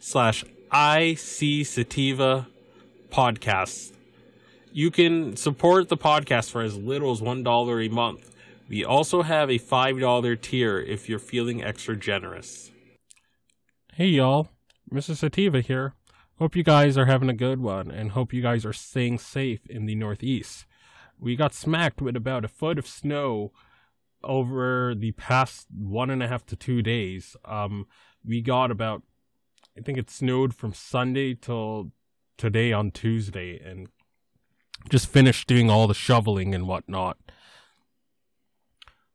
slash IC Sativa Podcasts. You can support the podcast for as little as $1 a month. We also have a $5 tier if you're feeling extra generous. Hey y'all, Mrs. Sativa here. Hope you guys are having a good one and hope you guys are staying safe in the Northeast. We got smacked with about a foot of snow over the past one and a half to two days. Um, we got about I think it snowed from Sunday till today on Tuesday, and just finished doing all the shoveling and whatnot.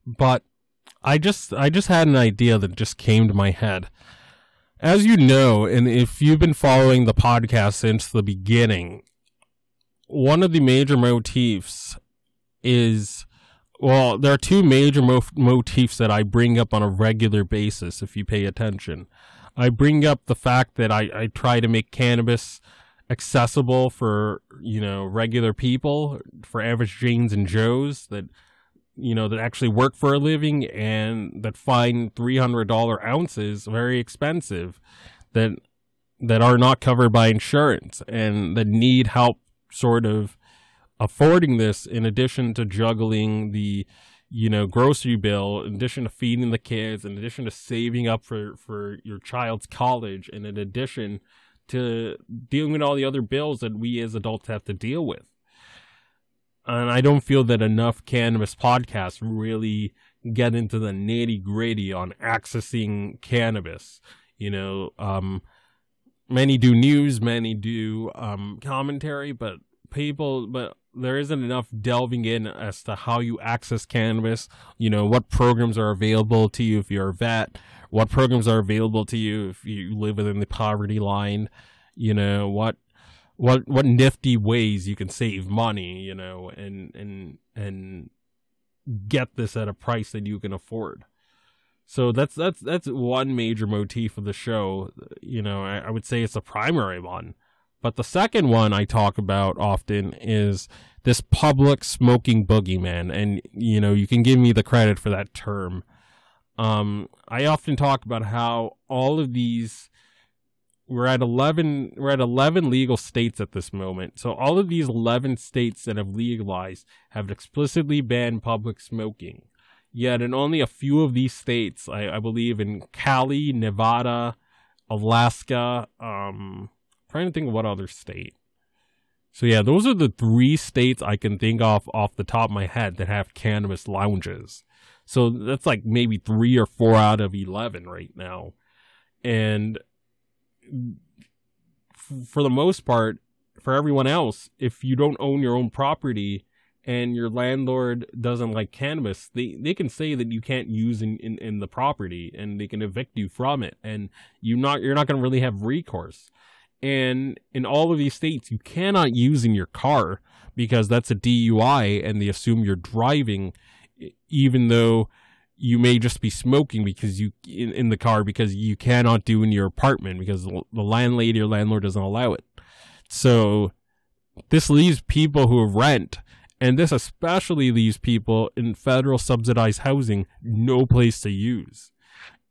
But I just I just had an idea that just came to my head. As you know, and if you've been following the podcast since the beginning, one of the major motifs is well, there are two major mo- motifs that I bring up on a regular basis if you pay attention. I bring up the fact that I, I try to make cannabis accessible for, you know, regular people, for average Janes and Joes that, you know, that actually work for a living and that find $300 ounces very expensive that, that are not covered by insurance and that need help sort of affording this in addition to juggling the, you know, grocery bill, in addition to feeding the kids, in addition to saving up for, for your child's college, and in addition to dealing with all the other bills that we as adults have to deal with. And I don't feel that enough cannabis podcasts really get into the nitty gritty on accessing cannabis. You know, um, many do news, many do um, commentary, but people, but there isn't enough delving in as to how you access cannabis. You know, what programs are available to you if you're a vet, what programs are available to you if you live within the poverty line. You know, what what what nifty ways you can save money, you know, and and and get this at a price that you can afford. So that's that's that's one major motif of the show. You know, I, I would say it's a primary one. But the second one I talk about often is this public smoking boogeyman. And, you know, you can give me the credit for that term. Um, I often talk about how all of these, we're at 11, we're at 11 legal states at this moment. So all of these 11 states that have legalized have explicitly banned public smoking. Yet in only a few of these states, I, I believe in Cali, Nevada, Alaska, um, trying to think of what other state. So yeah, those are the three states I can think of off the top of my head that have cannabis lounges. So that's like maybe three or four out of 11 right now. And for the most part, for everyone else, if you don't own your own property and your landlord doesn't like cannabis, they, they can say that you can't use in, in, in the property and they can evict you from it. And you not, you're not going to really have recourse. And in all of these states, you cannot use in your car because that's a DUI and they assume you're driving, even though you may just be smoking because you in, in the car because you cannot do in your apartment because the landlady or landlord doesn't allow it. So this leaves people who rent, and this especially leaves people in federal subsidized housing no place to use.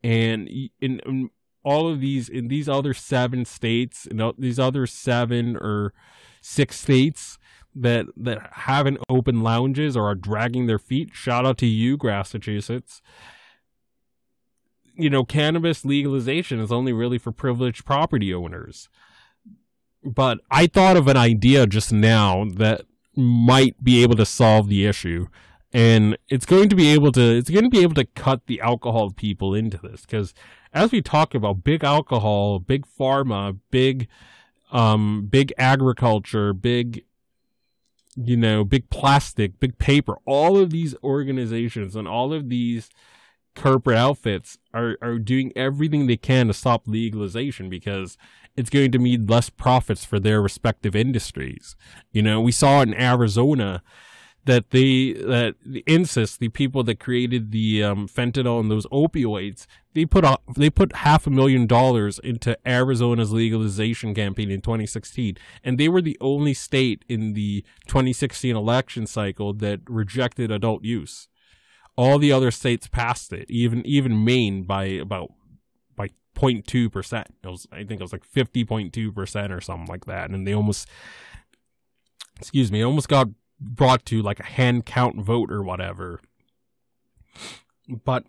And in, in all of these, in these other seven states, in these other seven or six states that that haven't open lounges or are dragging their feet, shout out to you, Massachusetts you know, cannabis legalization is only really for privileged property owners. But I thought of an idea just now that might be able to solve the issue. And it's going to be able to it's going to be able to cut the alcohol people into this because as we talk about big alcohol, big pharma, big um big agriculture, big you know, big plastic, big paper, all of these organizations and all of these corporate outfits are, are doing everything they can to stop legalization because it's going to mean less profits for their respective industries. You know, we saw in Arizona that they that the the people that created the um, fentanyl and those opioids they put a, they put half a million dollars into Arizona's legalization campaign in 2016 and they were the only state in the 2016 election cycle that rejected adult use. All the other states passed it, even even Maine by about by 0.2 percent. It was I think it was like 50.2 percent or something like that, and they almost excuse me, almost got brought to like a hand count vote or whatever. But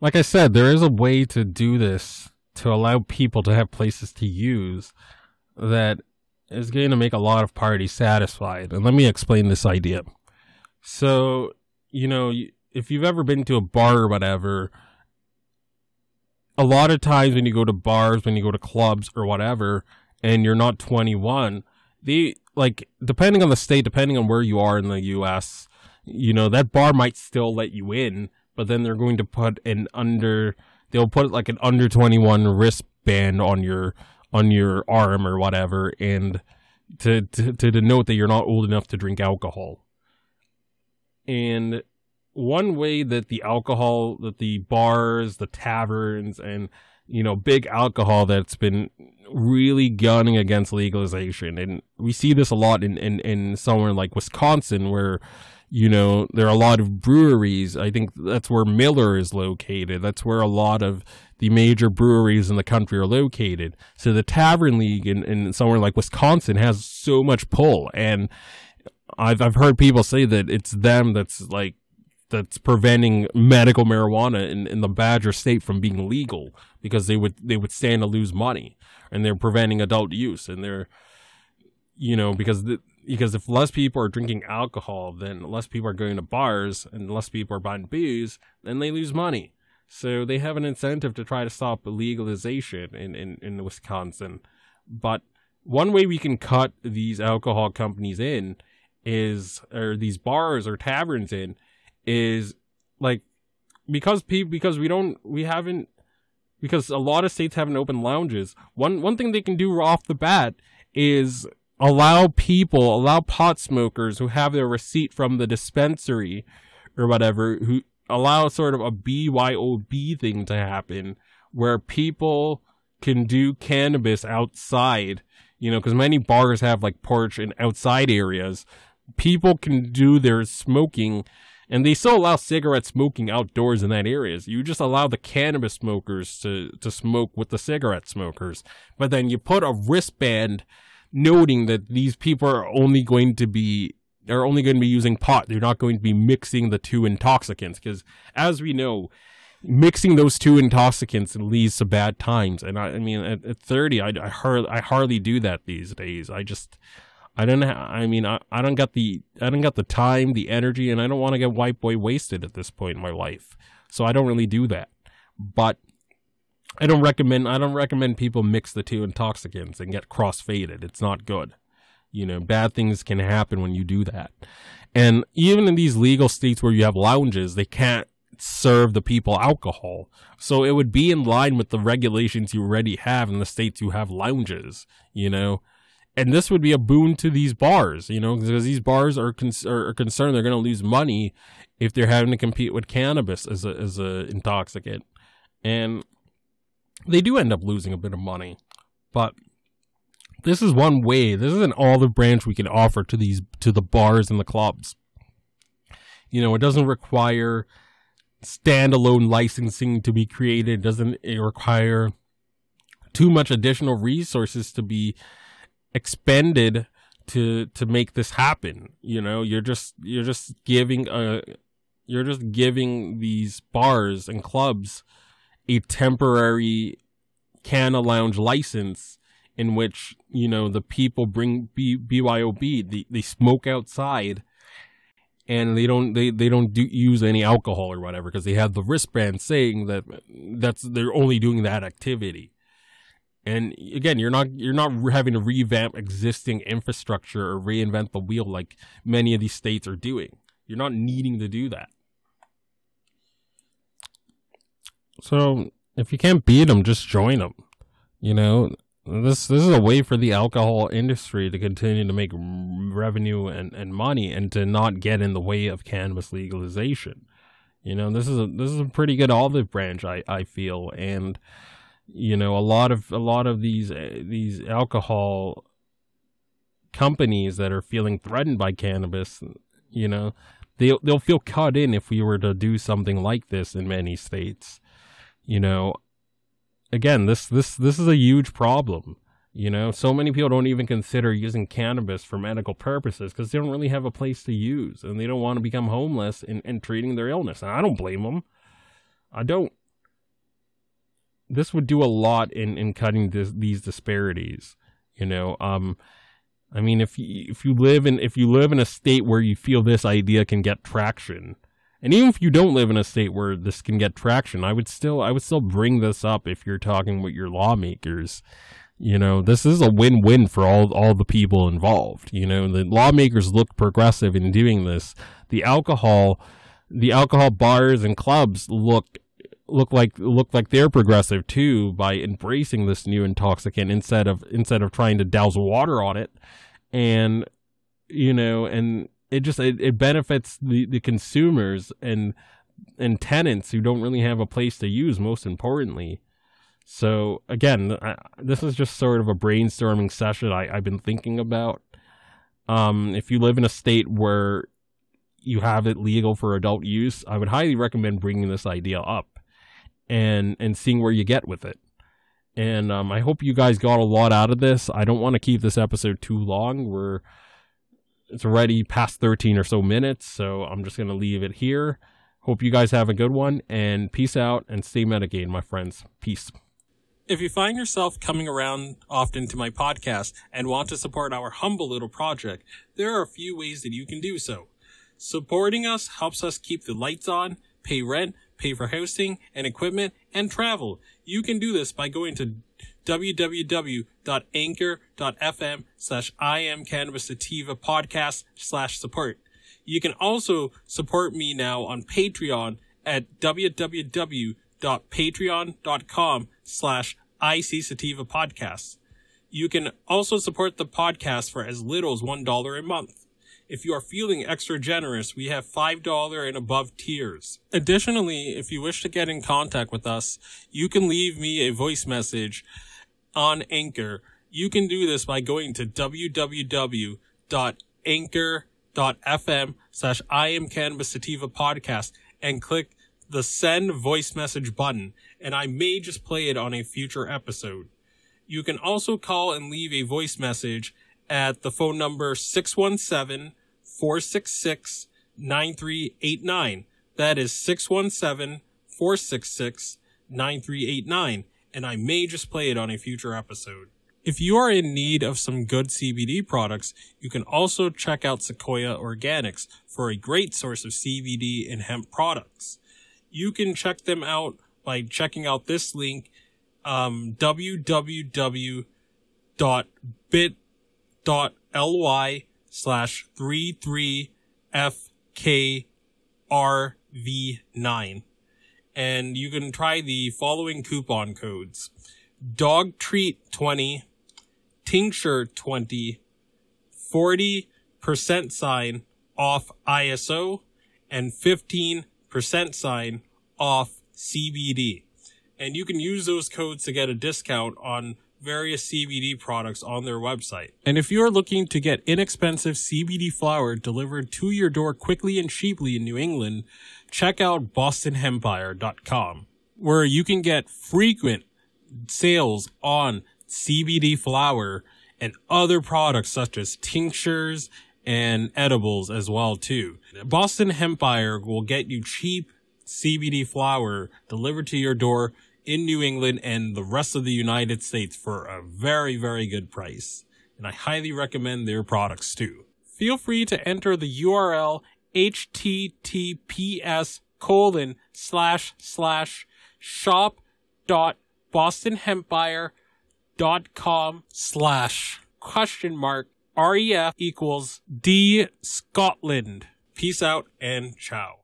like I said, there is a way to do this to allow people to have places to use that is going to make a lot of parties satisfied. And let me explain this idea. So, you know, if you've ever been to a bar or whatever, a lot of times when you go to bars, when you go to clubs or whatever, and you're not 21, they like depending on the state, depending on where you are in the US, you know, that bar might still let you in, but then they're going to put an under they'll put like an under 21 wristband on your on your arm or whatever and to, to to denote that you're not old enough to drink alcohol. And one way that the alcohol, that the bars, the taverns, and you know, big alcohol that's been really gunning against legalization. And we see this a lot in, in, in somewhere like Wisconsin where, you know, there are a lot of breweries. I think that's where Miller is located. That's where a lot of the major breweries in the country are located. So the Tavern League in, in somewhere like Wisconsin has so much pull. And I've I've heard people say that it's them that's like that's preventing medical marijuana in, in the Badger state from being legal because they would they would stand to lose money and they're preventing adult use and they're you know because the, because if less people are drinking alcohol then less people are going to bars and less people are buying booze then they lose money. So they have an incentive to try to stop legalization in, in, in Wisconsin. But one way we can cut these alcohol companies in is or these bars or taverns in is like because people because we don't we haven't because a lot of states haven't opened lounges. One one thing they can do off the bat is allow people, allow pot smokers who have their receipt from the dispensary or whatever, who allow sort of a BYOB thing to happen where people can do cannabis outside, you know, because many bars have like porch and outside areas people can do their smoking and they still allow cigarette smoking outdoors in that area. You just allow the cannabis smokers to, to smoke with the cigarette smokers. But then you put a wristband noting that these people are only going to be are only going to be using pot. They're not going to be mixing the two intoxicants because as we know, mixing those two intoxicants leads to bad times. And I, I mean, at, at 30, I, I, hardly, I hardly do that these days. I just, I don't. I mean, I, I don't got the I don't got the time, the energy, and I don't want to get white boy wasted at this point in my life. So I don't really do that. But I don't recommend. I don't recommend people mix the two intoxicants and get cross faded. It's not good. You know, bad things can happen when you do that. And even in these legal states where you have lounges, they can't serve the people alcohol. So it would be in line with the regulations you already have in the states you have lounges, you know and this would be a boon to these bars, you know, because these bars are, con- are concerned they're going to lose money if they're having to compete with cannabis as a as a intoxicant, and they do end up losing a bit of money. But this is one way. This is an olive branch we can offer to these to the bars and the clubs. You know, it doesn't require standalone licensing to be created. It doesn't require too much additional resources to be expended to to make this happen. You know, you're just you're just giving a you're just giving these bars and clubs a temporary can canna lounge license in which you know the people bring B- BYOB they, they smoke outside and they don't they, they don't do, use any alcohol or whatever because they have the wristband saying that that's they're only doing that activity and again you're not you're not having to revamp existing infrastructure or reinvent the wheel like many of these states are doing. You're not needing to do that. So if you can't beat them just join them you know this this is a way for the alcohol industry to continue to make revenue and, and money and to not get in the way of cannabis legalization. You know, this is a this is a pretty good olive branch I, I feel. And you know, a lot of a lot of these uh, these alcohol companies that are feeling threatened by cannabis, you know, they'll they'll feel cut in if we were to do something like this in many states. You know, again, this this this is a huge problem. You know, so many people don't even consider using cannabis for medical purposes because they don't really have a place to use and they don't want to become homeless in, in treating their illness. And I don't blame them. I don't. This would do a lot in, in cutting this, these disparities. You know, um, I mean, if you, if you live in if you live in a state where you feel this idea can get traction, and even if you don't live in a state where this can get traction, I would still I would still bring this up if you're talking with your lawmakers. You know, this is a win-win for all all the people involved. You know, the lawmakers look progressive in doing this. The alcohol the alcohol bars and clubs look look like look like they're progressive too by embracing this new intoxicant instead of instead of trying to douse water on it. And you know and it just it, it benefits the, the consumers and and tenants who don't really have a place to use most importantly. So again I, this is just sort of a brainstorming session I, i've been thinking about. Um, if you live in a state where you have it legal for adult use i would highly recommend bringing this idea up and and seeing where you get with it and um, i hope you guys got a lot out of this i don't want to keep this episode too long we're it's already past 13 or so minutes, so I'm just to leave it here. Hope you guys have a good one, and peace out and stay metagame, my friends. Peace. If you find yourself coming around often to my podcast and want to support our humble little project, there are a few ways that you can do so. Supporting us helps us keep the lights on, pay rent, pay for hosting and equipment, and travel. You can do this by going to www.anchor.fm slash I am cannabis sativa podcast slash support. You can also support me now on Patreon at www.patreon.com slash IC sativa. You can also support the podcast for as little as $1 a month. If you are feeling extra generous, we have $5 and above tiers. Additionally, if you wish to get in contact with us, you can leave me a voice message on Anchor, you can do this by going to www.anchor.fm slash I am cannabis sativa podcast and click the send voice message button and I may just play it on a future episode. You can also call and leave a voice message at the phone number 617 466 9389. That is 617 466 9389 and I may just play it on a future episode. If you are in need of some good CBD products, you can also check out Sequoia Organics for a great source of CBD and hemp products. You can check them out by checking out this link, um, www.bit.ly slash 33FKRV9 and you can try the following coupon codes. Dog treat 20, tincture 20, 40% sign off ISO, and 15% sign off CBD. And you can use those codes to get a discount on various CBD products on their website. And if you're looking to get inexpensive CBD flower delivered to your door quickly and cheaply in New England, check out bostonhempire.com where you can get frequent sales on CBD flower and other products such as tinctures and edibles as well too. Boston Hempire will get you cheap CBD flower delivered to your door in New England and the rest of the United States for a very, very good price. And I highly recommend their products too. Feel free to enter the URL https colon slash slash shop dot bostonhempire.com slash question mark ref equals d scotland peace out and ciao